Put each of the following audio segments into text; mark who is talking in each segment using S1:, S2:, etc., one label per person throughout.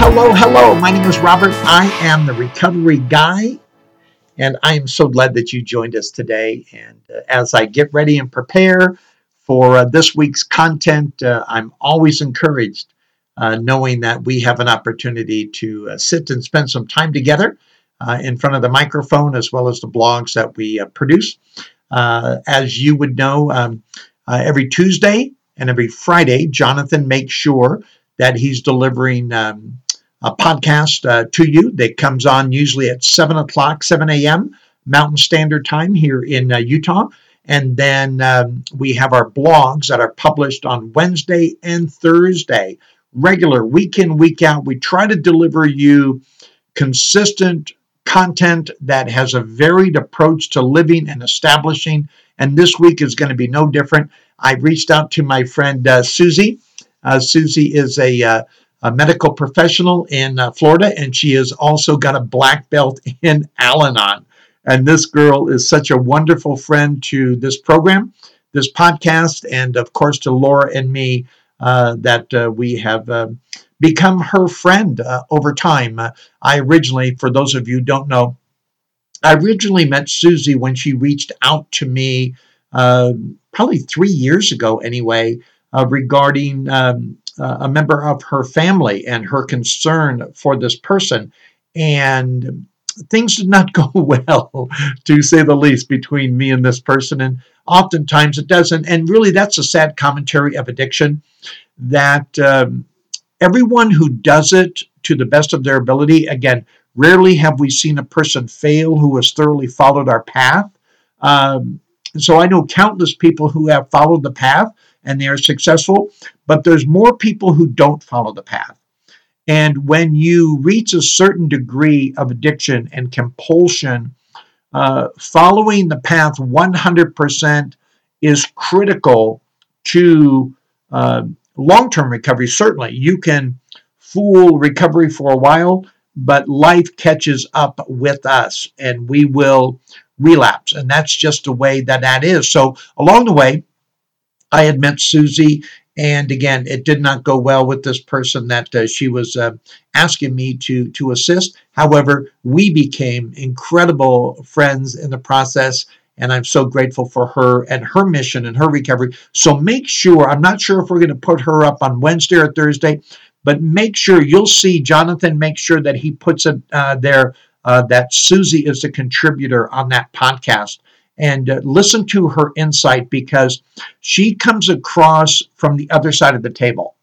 S1: Hello, hello. My name is Robert. I am the recovery guy, and I am so glad that you joined us today. And uh, as I get ready and prepare for uh, this week's content, uh, I'm always encouraged uh, knowing that we have an opportunity to uh, sit and spend some time together uh, in front of the microphone as well as the blogs that we produce. as you would know, um, every Tuesday and every Friday, Jonathan makes sure that he's delivering um, a podcast uh, to you that comes on usually at 7 o'clock, 7 a.m. Mountain Standard Time here in uh, Utah. And then um, we have our blogs that are published on Wednesday and Thursday, regular, week in, week out. We try to deliver you consistent content that has a varied approach to living and establishing. And this week is going to be no different. I reached out to my friend uh, Susie uh, Susie is a, uh, a, medical professional in uh, Florida, and she has also got a black belt in Al Anon. And this girl is such a wonderful friend to this program, this podcast, and of course to Laura and me uh, that uh, we have uh, become her friend over time. I originally, for those of you don't know, I originally met Susie when she reached out to me probably three years ago anyway uh, regarding um, uh, a member of her family and her concern for this person. And things did not go well, to say the least, between me and this person. And oftentimes it doesn't. And really, that's a sad commentary of addiction that um, everyone who does it to the best of their ability, again, rarely have we seen a person fail who has thoroughly followed our path. Um, so I know countless people who have followed the path and they are successful, but there's more people who don't follow the path. And when you reach a certain degree of addiction and compulsion, uh, following the path 100% is critical to uh, long term recovery. Certainly, you can fool recovery for a while, but life catches up with us and we will relapse. And that's just the way that that is. So, along the way, I had met Susie, and again, it did not go well with this person that uh, she was uh, asking me to to assist. However, we became incredible friends in the process, and I'm so grateful for her and her mission and her recovery. So make sure I'm not sure if we're going to put her up on Wednesday or Thursday, but make sure you'll see Jonathan. Make sure that he puts it uh, there. Uh, that Susie is a contributor on that podcast and uh, listen to her insight because she comes across from the other side of the table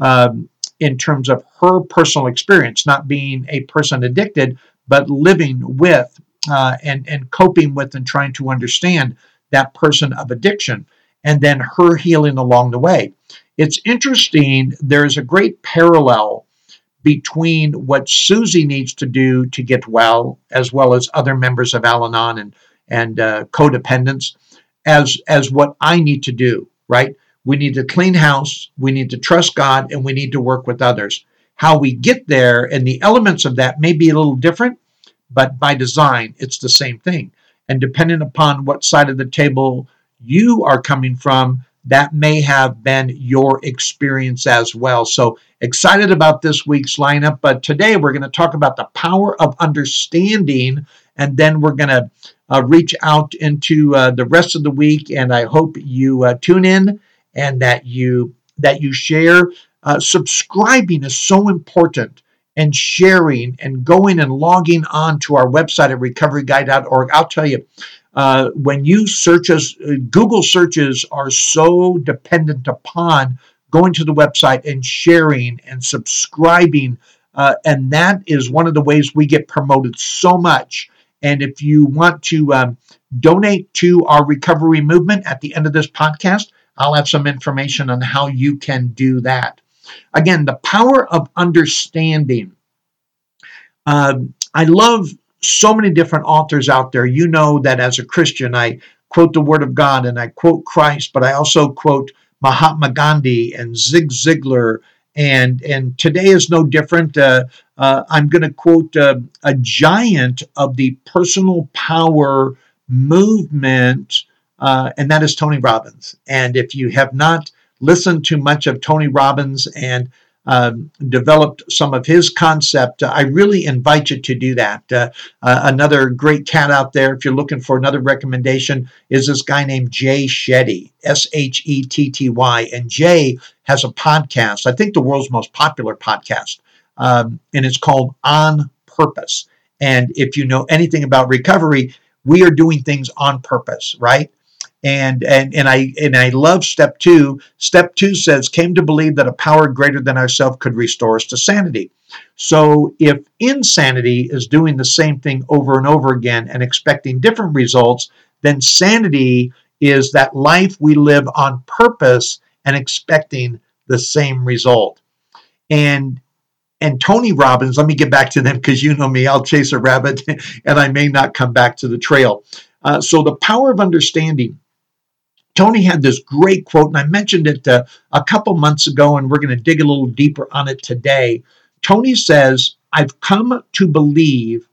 S1: um, in terms of her personal experience, not being a person addicted, but living with uh, and, and coping with and trying to understand that person of addiction, and then her healing along the way. It's interesting, there's a great parallel between what Susie needs to do to get well, as well as other members of Al Anon and and uh, codependence as as what I need to do. Right? We need to clean house. We need to trust God, and we need to work with others. How we get there and the elements of that may be a little different, but by design, it's the same thing. And depending upon what side of the table you are coming from, that may have been your experience as well. So excited about this week's lineup. But today we're going to talk about the power of understanding, and then we're going to uh, reach out into uh, the rest of the week. And I hope you uh, tune in and that you that you share. Uh, subscribing is so important, and sharing and going and logging on to our website at recoveryguy.org. I'll tell you. Uh, when you search us, uh, Google searches are so dependent upon going to the website and sharing and subscribing. Uh, and that is one of the ways we get promoted so much and if you want to um, donate to our recovery movement at the end of this podcast, I'll have some information on how you can do that. Again, the power of understanding. Um, I love so many different authors out there. You know that as a Christian, I quote the Word of God and I quote Christ, but I also quote Mahatma Gandhi and Zig Ziglar. And, and today is no different. Uh, uh, I'm going to quote uh, a giant of the personal power movement, uh, and that is Tony Robbins. And if you have not listened to much of Tony Robbins and um, developed some of his concept, I really invite you to do that. Uh, uh, another great cat out there, if you're looking for another recommendation, is this guy named Jay Shetty, S H E T T Y. And Jay has a podcast, I think the world's most popular podcast, um, and it's called On Purpose. And if you know anything about recovery, we are doing things on purpose, right? And and and I and I love step two. Step two says came to believe that a power greater than ourselves could restore us to sanity. So if insanity is doing the same thing over and over again and expecting different results, then sanity is that life we live on purpose and expecting the same result. And and Tony Robbins, let me get back to them because you know me, I'll chase a rabbit and I may not come back to the trail. Uh, so the power of understanding Tony had this great quote, and I mentioned it uh, a couple months ago, and we're going to dig a little deeper on it today. Tony says, I've come to believe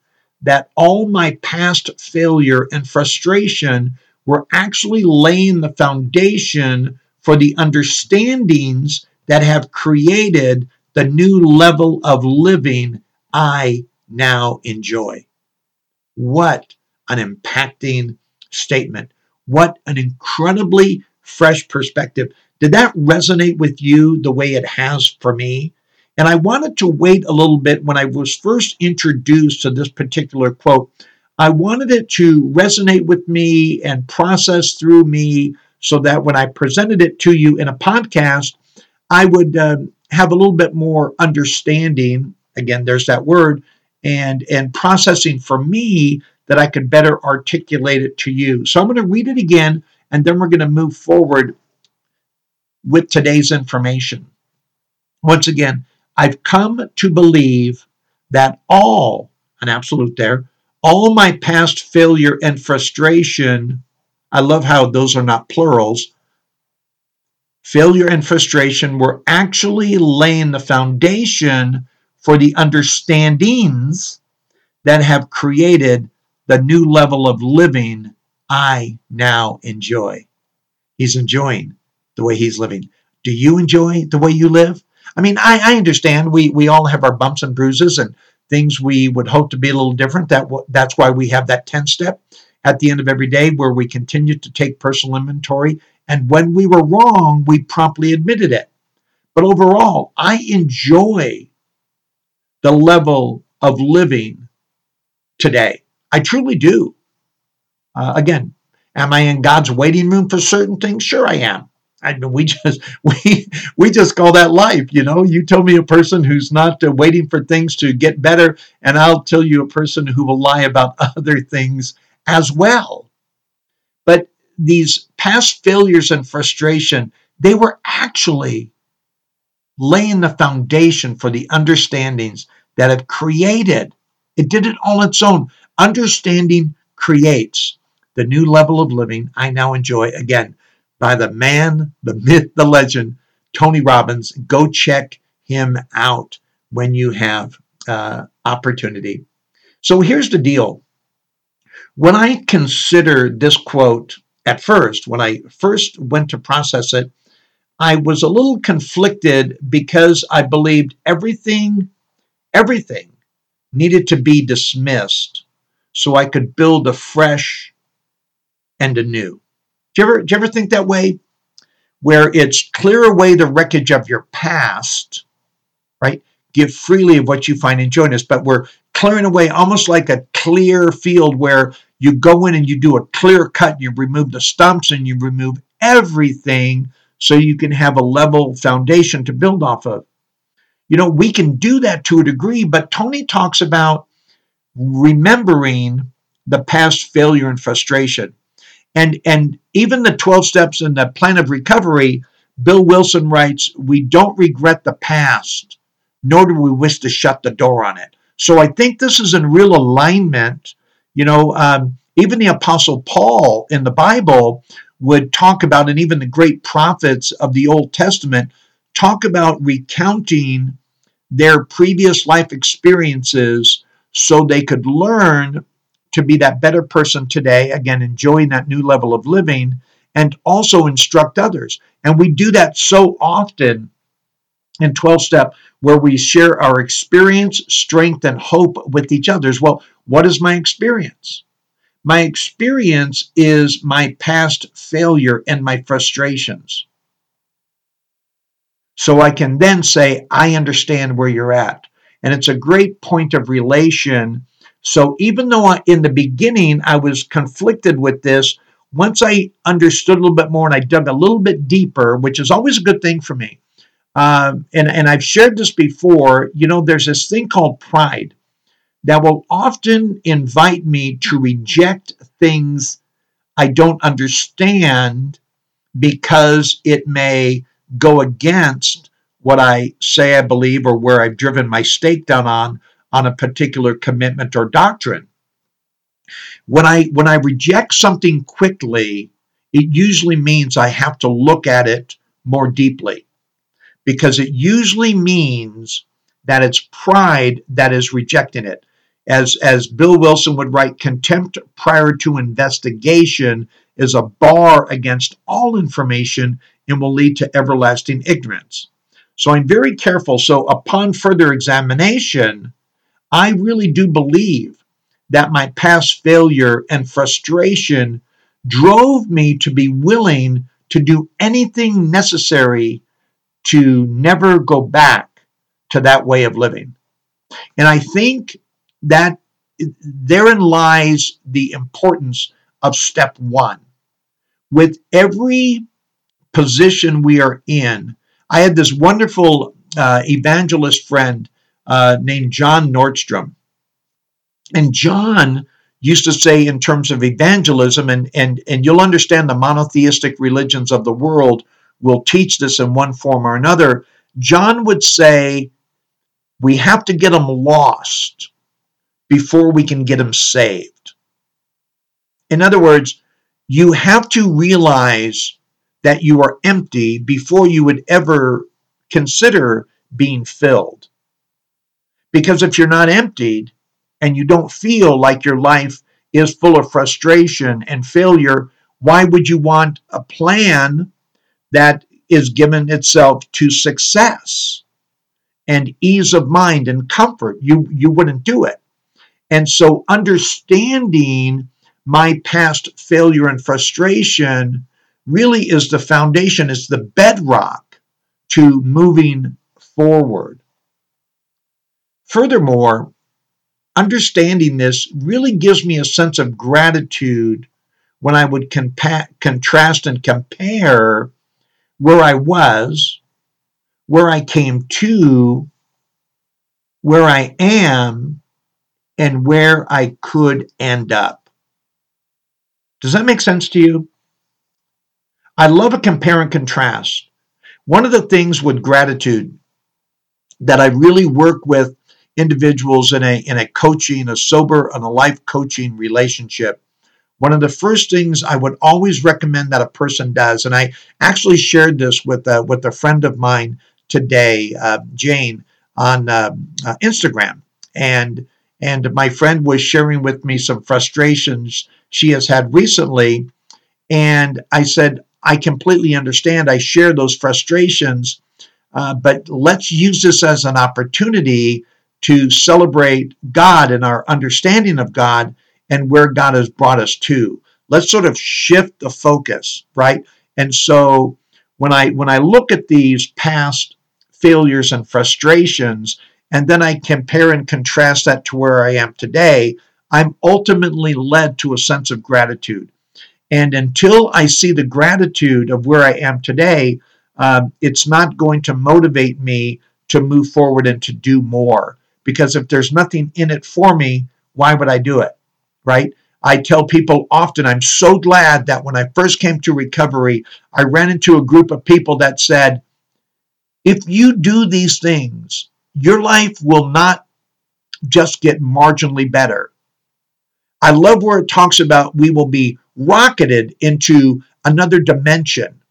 S1: that all my past failure and frustration were actually laying the foundation for the understandings that have created the new level of living I now enjoy. What an impacting statement. What an incredibly fresh perspective. Did that resonate with you the way it has for me? And I wanted to wait a little bit when I was first introduced to this particular quote. I wanted it to resonate with me and process through me so that when I presented it to you in a podcast, I would uh, have a little bit more understanding. Again, there's that word, and and processing for me that I could better articulate it to you. So I'm going to read it again, and then we're going to move forward with today's information. Once again, I've come to believe that all, an absolute there, all my past failure and frustration, I love how those are not plurals, failure and frustration were actually laying the foundation for the understandings that have created the new level of living I now enjoy. He's enjoying the way he's living. Do you enjoy the way you live? I mean, I, I understand we, we all have our bumps and bruises and things we would hope to be a little different. That That's why we have that 10 step at the end of every day where we continue to take personal inventory. And when we were wrong, we promptly admitted it. But overall, I enjoy the level of living today. I truly do. Uh, again, am I in God's waiting room for certain things? Sure, I am. I mean, we just we we just call that life. You know, you tell me a person who's not uh, waiting for things to get better, and I'll tell you a person who will lie about other things as well. But these past failures and frustration, they were actually laying the foundation for the understandings that have created. It did it all its own. Understanding creates the new level of living I now enjoy again by the man, the myth, the legend, Tony Robbins. Go check him out when you have uh, opportunity. So here's the deal. When I considered this quote at first, when I first went to process it, I was a little conflicted because I believed everything, everything needed to be dismissed so I could build a fresh and a new. Do you ever, do you ever think that way? Where it's clear away the wreckage of your past, right? Give freely of what you find enjoyment, but we're clearing away almost like a clear field where you go in and you do a clear cut, and you remove the stumps and you remove everything so you can have a level foundation to build off of. You know, we can do that to a degree, but Tony talks about remembering the past failure and frustration. And, and even the 12 steps in the plan of recovery, Bill Wilson writes, we don't regret the past, nor do we wish to shut the door on it. So I think this is in real alignment. You know, um, even the Apostle Paul in the Bible would talk about, and even the great prophets of the Old Testament talk about recounting their previous life experiences so they could learn to be that better person today, again, enjoying that new level of living, and also instruct others. And we do that so often in 12 step where we share our experience, strength, and hope with each other. Well, what is my experience? My experience is my past failure and my frustrations. So I can then say, I understand where you're at. And it's a great point of relation. So even though I, in the beginning I was conflicted with this, once I understood a little bit more and I dug a little bit deeper, which is always a good thing for me, um, and, and I've shared this before, you know, there's this thing called pride that will often invite me to reject things I don't understand because it may go against what I say I believe or where I've driven my stake down on on a particular commitment or doctrine. When I when I reject something quickly, it usually means I have to look at it more deeply because it usually means that it's pride that is rejecting it. As, as Bill Wilson would write, contempt prior to investigation is a bar against all information and will lead to everlasting ignorance. So I'm very careful. So upon further examination, I really do believe that my past failure and frustration drove me to be willing to do anything necessary to never go back to that way of living. And I think that therein lies the importance of step one. With every position we are in. I had this wonderful uh, evangelist friend uh, named John Nordstrom. And John used to say, in terms of evangelism, and, and, and you'll understand the monotheistic religions of the world will teach this in one form or another. John would say, we have to get them lost before we can get them saved. In other words, you have to realize that you are empty before you would ever consider being filled. Because if you're not emptied and you don't feel like your life is full of frustration and failure, why would you want a plan that is given itself to success and ease of mind and comfort? You, you wouldn't do it. And so understanding my past failure and frustration really is the foundation, is the bedrock to moving forward. Furthermore, understanding this really gives me a sense of gratitude when I would compa- contrast and compare where I was, where I came to, where I am, and where I could end up. Does that make sense to you? I love a compare and contrast. One of the things with gratitude that I really work with individuals in a in a coaching, a sober and a life coaching relationship, one of the first things I would always recommend that a person does, and I actually shared this with uh, with a friend of mine today, uh, Jane, on uh, uh Instagram, and and my friend was sharing with me some frustrations she has had recently, and I said, I completely understand. I share those frustrations, uh, but let's use this as an opportunity to celebrate God and our understanding of God and where God has brought us to. Let's sort of shift the focus, right? And so when I when I look at these past failures and frustrations, and then I compare and contrast that to where I am today, I'm ultimately led to a sense of gratitude. And until I see the gratitude of where I am today, um, it's not going to motivate me to move forward and to do more. Because if there's nothing in it for me, why would I do it? Right? I tell people often, I'm so glad that when I first came to recovery, I ran into a group of people that said, if you do these things, your life will not just get marginally better. I love where it talks about we will be rocketed into another dimension.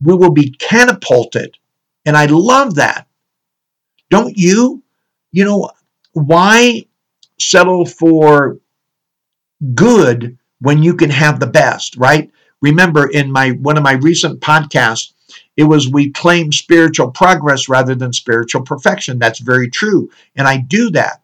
S1: We will be catapulted. And I love that. Don't you? You know, why settle for good when you can have the best, right? Remember in my one of my recent podcasts, it was we claim spiritual progress rather than spiritual perfection. That's very true. And I do that.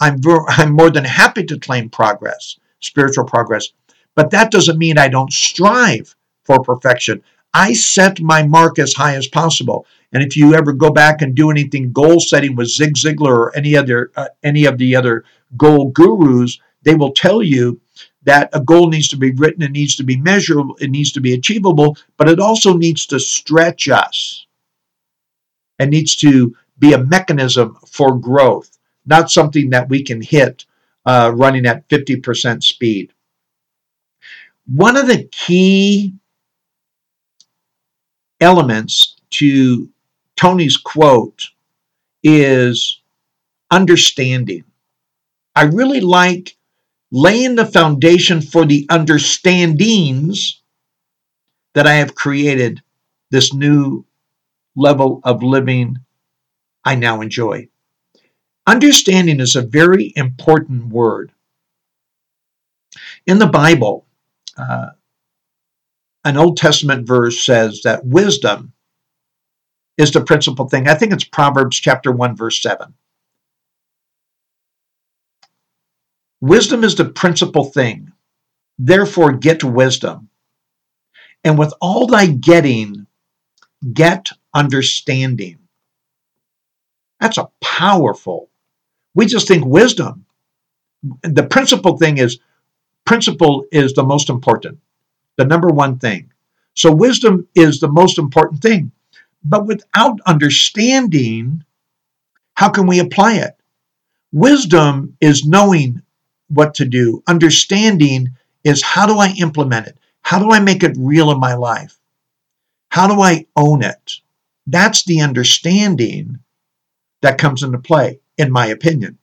S1: I'm, I'm more than happy to claim progress, spiritual progress. But that doesn't mean I don't strive for perfection. I set my mark as high as possible. And if you ever go back and do anything goal setting with Zig Ziglar or any other uh, any of the other goal gurus, they will tell you that a goal needs to be written, it needs to be measurable, it needs to be achievable, but it also needs to stretch us It needs to be a mechanism for growth, not something that we can hit uh, running at 50% speed. One of the key elements to Tony's quote is understanding. I really like laying the foundation for the understandings that I have created this new level of living I now enjoy. Understanding is a very important word. In the Bible, uh, an Old Testament verse says that wisdom is the principal thing. I think it's Proverbs chapter 1, verse 7. Wisdom is the principal thing. Therefore, get wisdom. And with all thy getting, get understanding. That's a powerful. We just think wisdom. The principal thing is principal is the most important, the number one thing. So wisdom is the most important thing. But without understanding, how can we apply it? Wisdom is knowing what to do. Understanding is how do I implement it? How do I make it real in my life? How do I own it? That's the understanding that comes into play, in my opinion.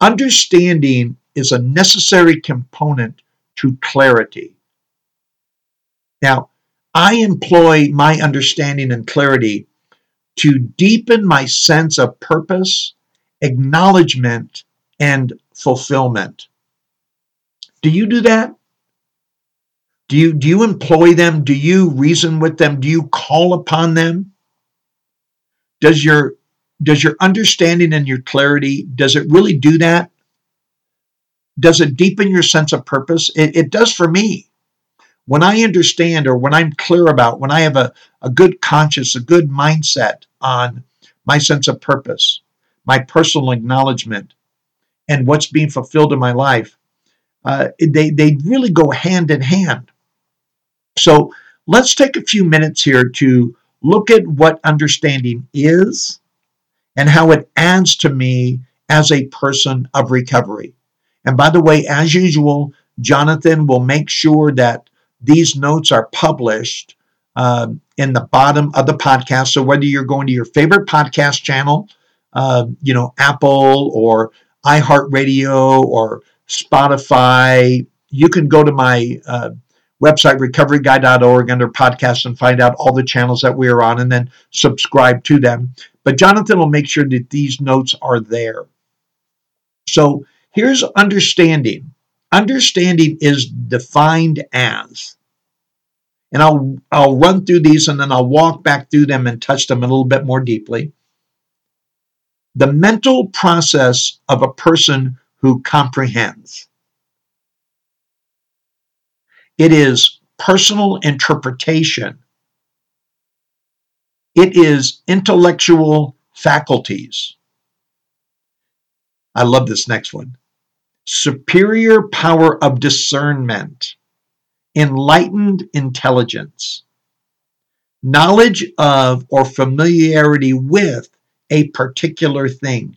S1: Understanding is a necessary component to clarity. Now, I employ my understanding and clarity to deepen my sense of purpose, acknowledgement, and fulfillment. Do you do that? Do you, do you employ them? Do you reason with them? Do you call upon them? Does your does your understanding and your clarity does it really do that? Does it deepen your sense of purpose? It, it does for me. When I understand or when I'm clear about, when I have a, a good conscience, a good mindset on my sense of purpose, my personal acknowledgement, and what's being fulfilled in my life, uh, they, they really go hand in hand. So let's take a few minutes here to look at what understanding is and how it adds to me as a person of recovery. And by the way, as usual, Jonathan will make sure that these notes are published uh, in the bottom of the podcast. So whether you're going to your favorite podcast channel, uh, you know, Apple or iHeartRadio or Spotify. You can go to my uh, website, recoveryguy.org, under podcasts and find out all the channels that we are on and then subscribe to them. But Jonathan will make sure that these notes are there. So here's understanding. Understanding is defined as, and I'll I'll run through these and then I'll walk back through them and touch them a little bit more deeply the mental process of a person who comprehends. It is personal interpretation. It is intellectual faculties. I love this next one. Superior power of discernment, enlightened intelligence, knowledge of or familiarity with a particular thing.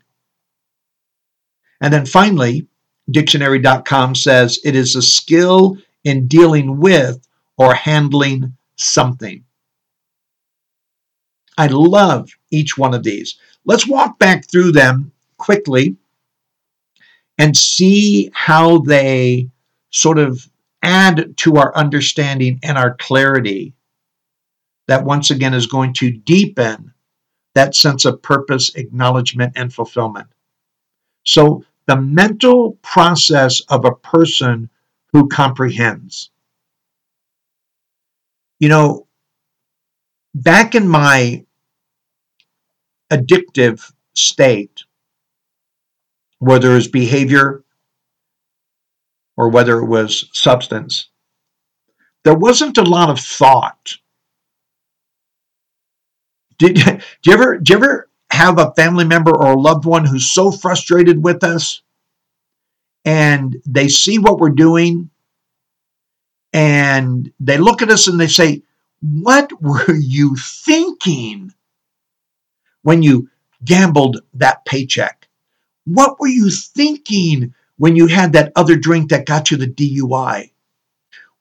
S1: And then finally, dictionary.com says it is a skill in dealing with or handling something. I love each one of these. Let's walk back through them quickly and see how they sort of add to our understanding and our clarity that once again is going to deepen that sense of purpose, acknowledgement, and fulfillment. So, the mental process of a person who comprehends. You know, back in my addictive state, whether it was behavior or whether it was substance, there wasn't a lot of thought. Did, you ever did you ever have a family member or a loved one who's so frustrated with us and they see what we're doing and they look at us and they say, What were you thinking when you gambled that paycheck? What were you thinking when you had that other drink that got you the DUI?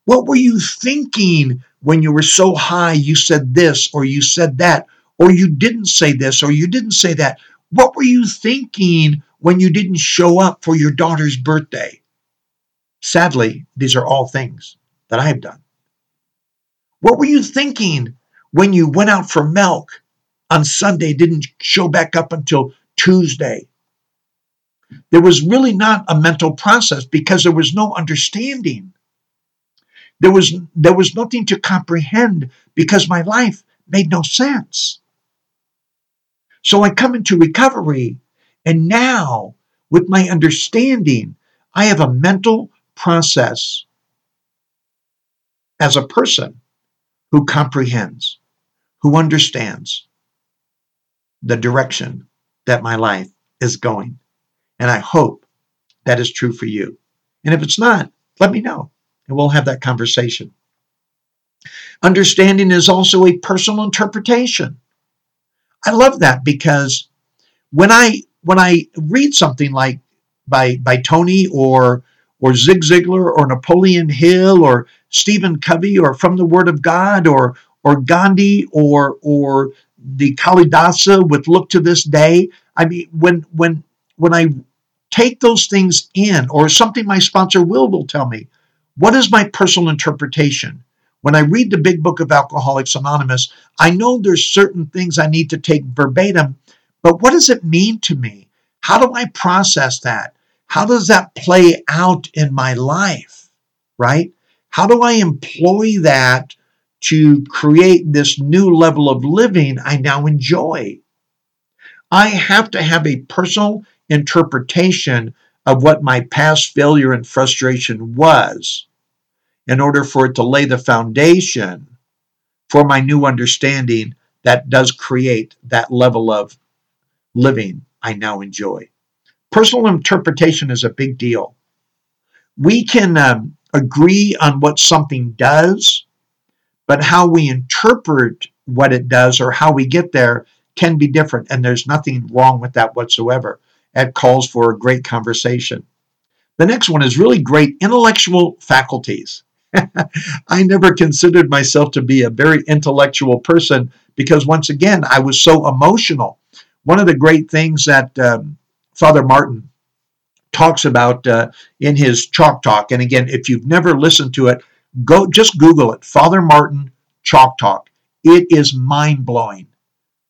S1: What were you thinking when you were so high you said this or you said that or you didn't say this or you didn't say that? What were you thinking when you didn't show up for your daughter's birthday? Sadly, these are all things that I have done. What were you thinking when you went out for milk on Sunday, didn't show back up until Tuesday? There was really not a mental process because there was no understanding. There was, there was nothing to comprehend because my life made no sense. So I come into recovery, and now, with my understanding, I have a mental process as a person who comprehends, who understands the direction that my life is going. And I hope that is true for you. And if it's not, let me know and we'll have that conversation. Understanding is also a personal interpretation. I love that because when I when I read something like by by Tony or or Zig Ziglar or Napoleon Hill or Stephen Covey or From the Word of God or or Gandhi or or the Kalidasa with Look to This Day. I mean, when when when I take those things in, or something my sponsor Will will tell me, what is my personal interpretation? When I read the big book of Alcoholics Anonymous, I know there's certain things I need to take verbatim, but what does it mean to me? How do I process that? How does that play out in my life? Right? How do I employ that to create this new level of living I now enjoy? I have to have a personal interpretation of what my past failure and frustration was in order for it to lay the foundation for my new understanding that does create that level of living I now enjoy. Personal interpretation is a big deal. We can um, agree on what something does, but how we interpret what it does or how we get there can be different, and there's nothing wrong with that whatsoever. That calls for a great conversation. The next one is really great intellectual faculties. I never considered myself to be a very intellectual person because, once again, I was so emotional. One of the great things that um, Father Martin talks about uh, in his Chalk Talk, and again, if you've never listened to it, go just Google it Father Martin Chalk Talk. It is mind blowing.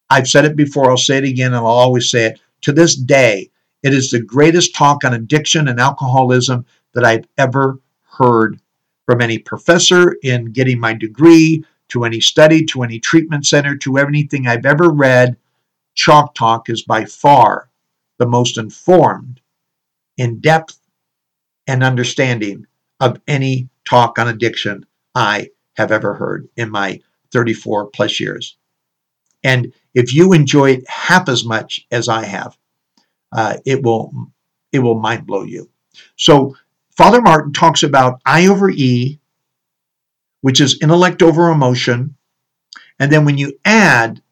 S1: I've said it before, I'll say it again, and I'll always say it. To this day, it is the greatest talk on addiction and alcoholism that I've ever heard from any professor in getting my degree, to any study, to any treatment center, to anything I've ever read, Chalk Talk is by far the most informed, in depth, and understanding of any talk on addiction I have ever heard in my 34 plus years. And if you enjoy it half as much as I have, uh, it will it will mind blow you. So Father Martin talks about I over E, which is intellect over emotion. And then when you add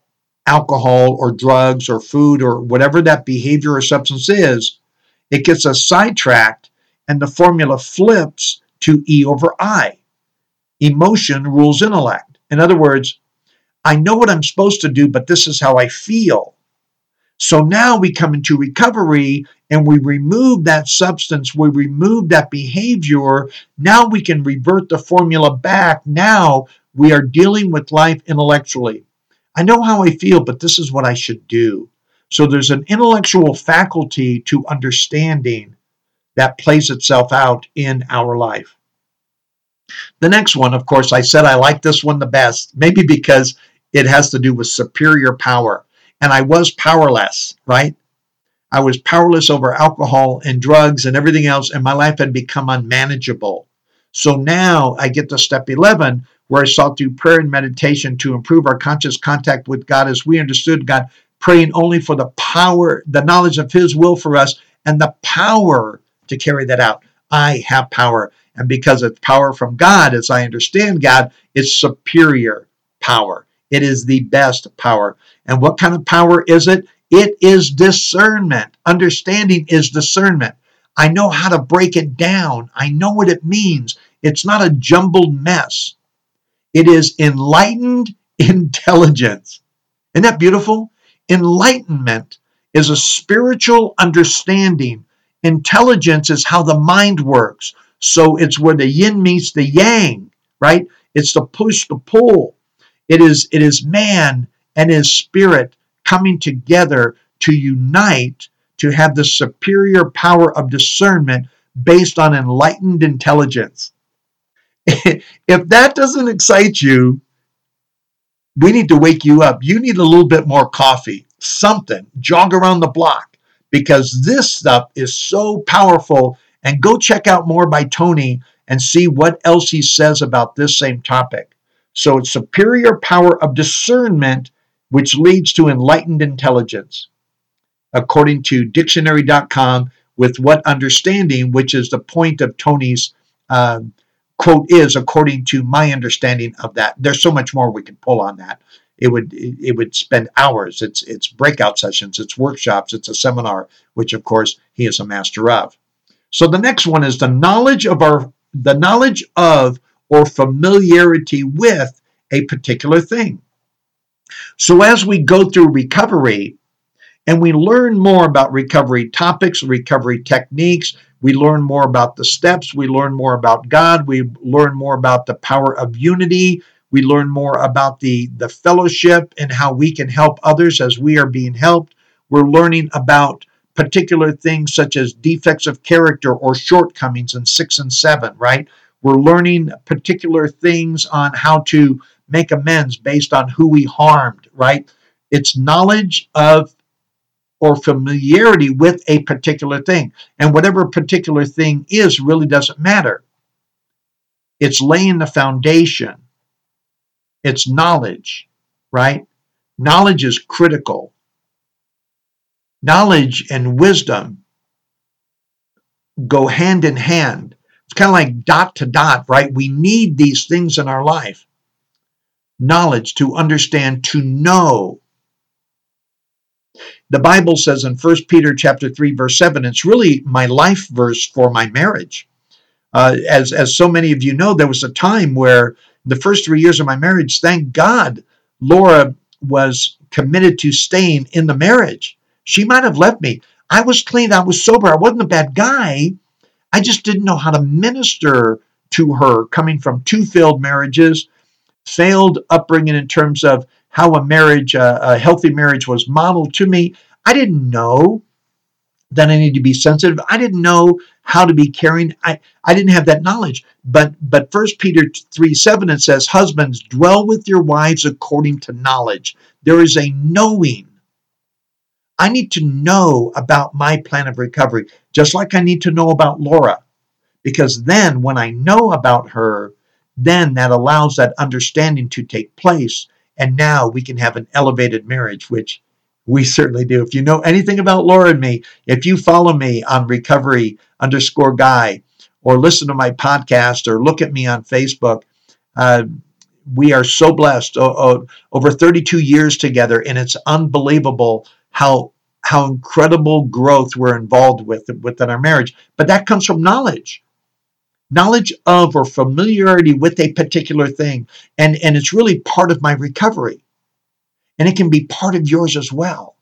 S1: alcohol or drugs or food or whatever that behavior or substance is, it gets us sidetracked and the formula flips to E over I. Emotion rules intellect. In other words, I know what I'm supposed to do, but this is how I feel. So now we come into recovery and we remove that substance, we remove that behavior, now we can revert the formula back. Now we are dealing with life intellectually. I know how I feel, but this is what I should do. So there's an intellectual faculty to understanding that plays itself out in our life. The next one, of course, I said I like this one the best, maybe because it has to do with superior power. And I was powerless, right? I was powerless over alcohol and drugs and everything else, and my life had become unmanageable. So now I get to step 11, where I sought through prayer and meditation to improve our conscious contact with God as we understood God, praying only for the power, the knowledge of His will for us, and the power to carry that out. I have power. And because it's power from God, as I understand God, it's superior power. It is the best power. And what kind of power is it? It is discernment. Understanding is discernment. I know how to break it down. I know what it means. It's not a jumbled mess. It is enlightened intelligence. Isn't that beautiful? Enlightenment is a spiritual understanding. Intelligence is how the mind works. So it's where the yin meets the yang, right? It's the push, the pull. It is it is man and his spirit coming together to unite to have the superior power of discernment based on enlightened intelligence. if that doesn't excite you, we need to wake you up. You need a little bit more coffee, something, jog around the block, because this stuff is so powerful. And go check out more by Tony and see what else he says about this same topic. So it's superior power of discernment, which leads to enlightened intelligence, according to dictionary.com, with what understanding, which is the point of Tony's um, quote is according to my understanding of that. There's so much more we could pull on that. It would it would spend hours. It's it's breakout sessions, it's workshops, it's a seminar, which of course he is a master of. So the next one is the knowledge of our the knowledge of or familiarity with a particular thing. So as we go through recovery and we learn more about recovery topics, recovery techniques, we learn more about the steps. We learn more about God. We learn more about the power of unity. We learn more about the, the fellowship and how we can help others as we are being helped. We're learning about particular things such as defects of character or shortcomings in six and seven, right? We're learning particular things on how to make amends based on who we harmed, right? It's knowledge of or familiarity with a particular thing. And whatever particular thing is really doesn't matter. It's laying the foundation, it's knowledge, right? Knowledge is critical. Knowledge and wisdom go hand in hand. It's kind of like dot to dot, right? We need these things in our life. Knowledge to understand, to know the Bible says in 1 Peter chapter 3 verse 7 it's really my life verse for my marriage. Uh, as as so many of you know there was a time where the first 3 years of my marriage thank God Laura was committed to staying in the marriage. She might have left me. I was clean, I was sober, I wasn't a bad guy. I just didn't know how to minister to her coming from two failed marriages, failed upbringing in terms of how a marriage, uh, a healthy marriage was modeled to me. I didn't know that I need to be sensitive. I didn't know how to be caring. I, I didn't have that knowledge. But but First Peter 3 7 it says, Husbands, dwell with your wives according to knowledge. There is a knowing. I need to know about my plan of recovery, just like I need to know about Laura. Because then when I know about her, then that allows that understanding to take place and now we can have an elevated marriage, which we certainly do. If you know anything about Laura and me, if you follow me on recovery underscore guy, or listen to my podcast, or look at me on Facebook, uh, we are so blessed. over 32 years together, and it's unbelievable how how incredible growth we're involved with within our marriage. But that comes from knowledge knowledge of or familiarity with a particular thing. And, and it's really part of my recovery. And it can be part of yours as well.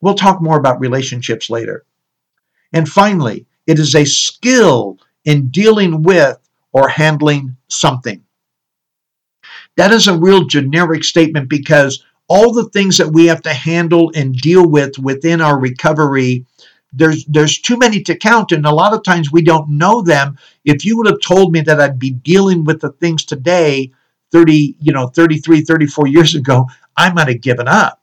S1: We'll talk more about relationships later. And finally, it is a skill in dealing with or handling something. That is a real generic statement because all the things that we have to handle and deal with within our recovery there's there's too many to count and a lot of times we don't know them. If you would have told me that i'd be dealing with the things today 30 you know 33 34 years ago i might have given up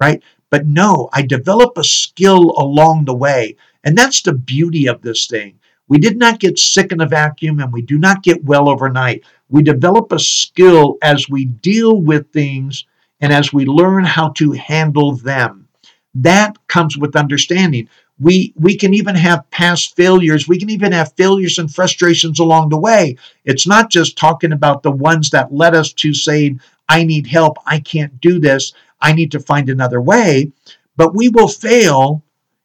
S1: right? But no i develop a skill along the way and that's the beauty of this thing. We did not get sick in a vacuum and we do not get well overnight. We develop a skill as we deal with things and as we learn how to handle them. That comes with understanding. We, we can even have past failures. We can even have failures and frustrations along the way. It's not just talking about the ones that led us to saying, I need help, I can't do this, I need to find another way. But we will fail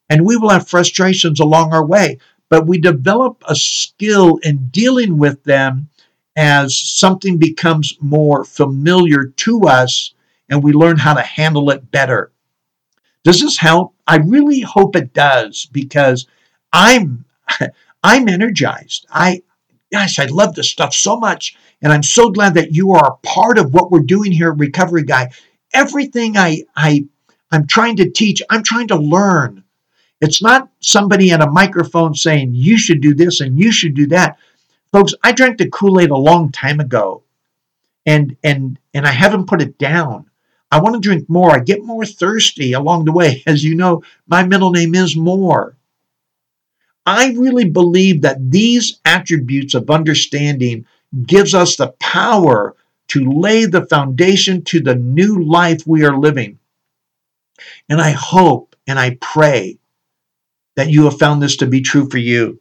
S1: and we will have frustrations along our way but we develop a skill in dealing with them as something becomes more familiar to us and we learn how to handle it better. Does this help? I really hope it does because I'm I'm energized. I gosh, I love this stuff so much and I'm so glad that you are a part of what we're doing here at Recovery Guy. Everything I I I'm trying to teach, I'm trying to learn. It's not somebody at a microphone saying, you should do this and you should do that. Folks, I drank the Kool Aid a long time ago and, and, and I haven't put it down. I want to drink more. I get more thirsty along the way. As you know, my middle name is More. I really believe that these attributes of understanding gives us the power to lay the foundation to the new life we are living. And I hope and I pray that you have found this to be true for you.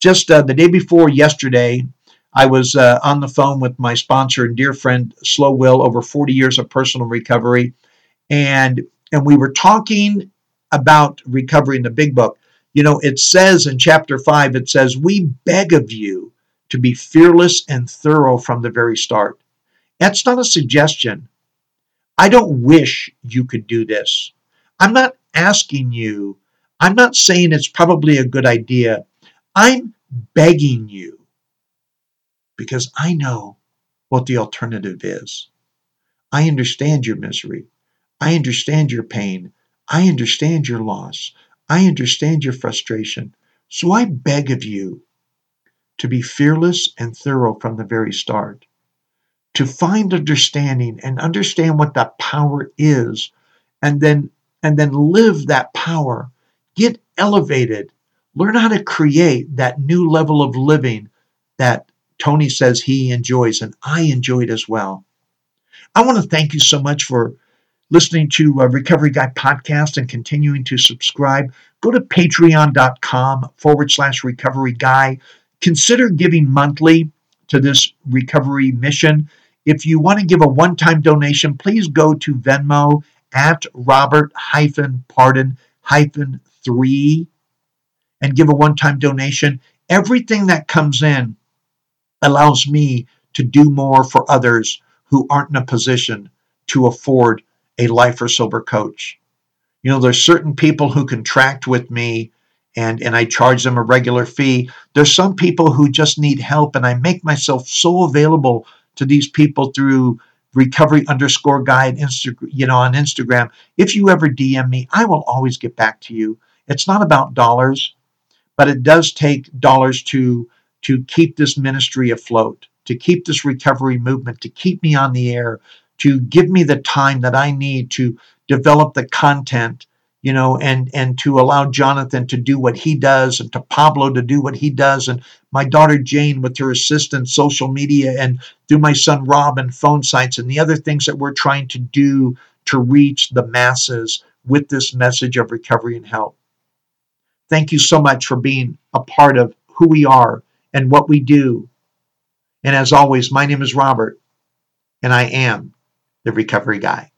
S1: Just uh, the day before yesterday, I was uh, on the phone with my sponsor and dear friend Slow Will, over 40 years of personal recovery, and and we were talking about recovery in the Big Book. You know, it says in chapter five, it says, "We beg of you to be fearless and thorough from the very start." That's not a suggestion. I don't wish you could do this. I'm not asking you I'm not saying it's probably a good idea. I'm begging you because I know what the alternative is. I understand your misery. I understand your pain. I understand your loss. I understand your frustration. So I beg of you to be fearless and thorough from the very start, to find understanding and understand what that power is, and then and then live that power Get elevated. Learn how to create that new level of living that Tony says he enjoys, and I enjoyed as well. I want to thank you so much for listening to a Recovery Guy podcast and continuing to subscribe. Go to patreon.com forward slash recovery guy. Consider giving monthly to this recovery mission. If you want to give a one time donation, please go to Venmo at Robert hyphen Pardon hyphen three and give a one time donation. Everything that comes in allows me to do more for others who aren't in a position to afford a life or sober coach. You know, there's certain people who contract with me and, and I charge them a regular fee. There's some people who just need help, and I make myself so available to these people through recovery underscore guy Insta, you know on Instagram. If you ever DM me, I will always get back to you. It's not about dollars, but it does take dollars to to keep this ministry afloat, to keep this recovery movement, to keep me on the air, to give me the time that I need to develop the content, you know, and and to allow Jonathan to do what he does and to Pablo to do what he does and my daughter Jane with her assistant social media and through my son Rob and phone sites and the other things that we're trying to do to reach the masses with this message of recovery and help. Thank you so much for being a part of who we are and what we do. And as always, my name is Robert, and I am the recovery guy.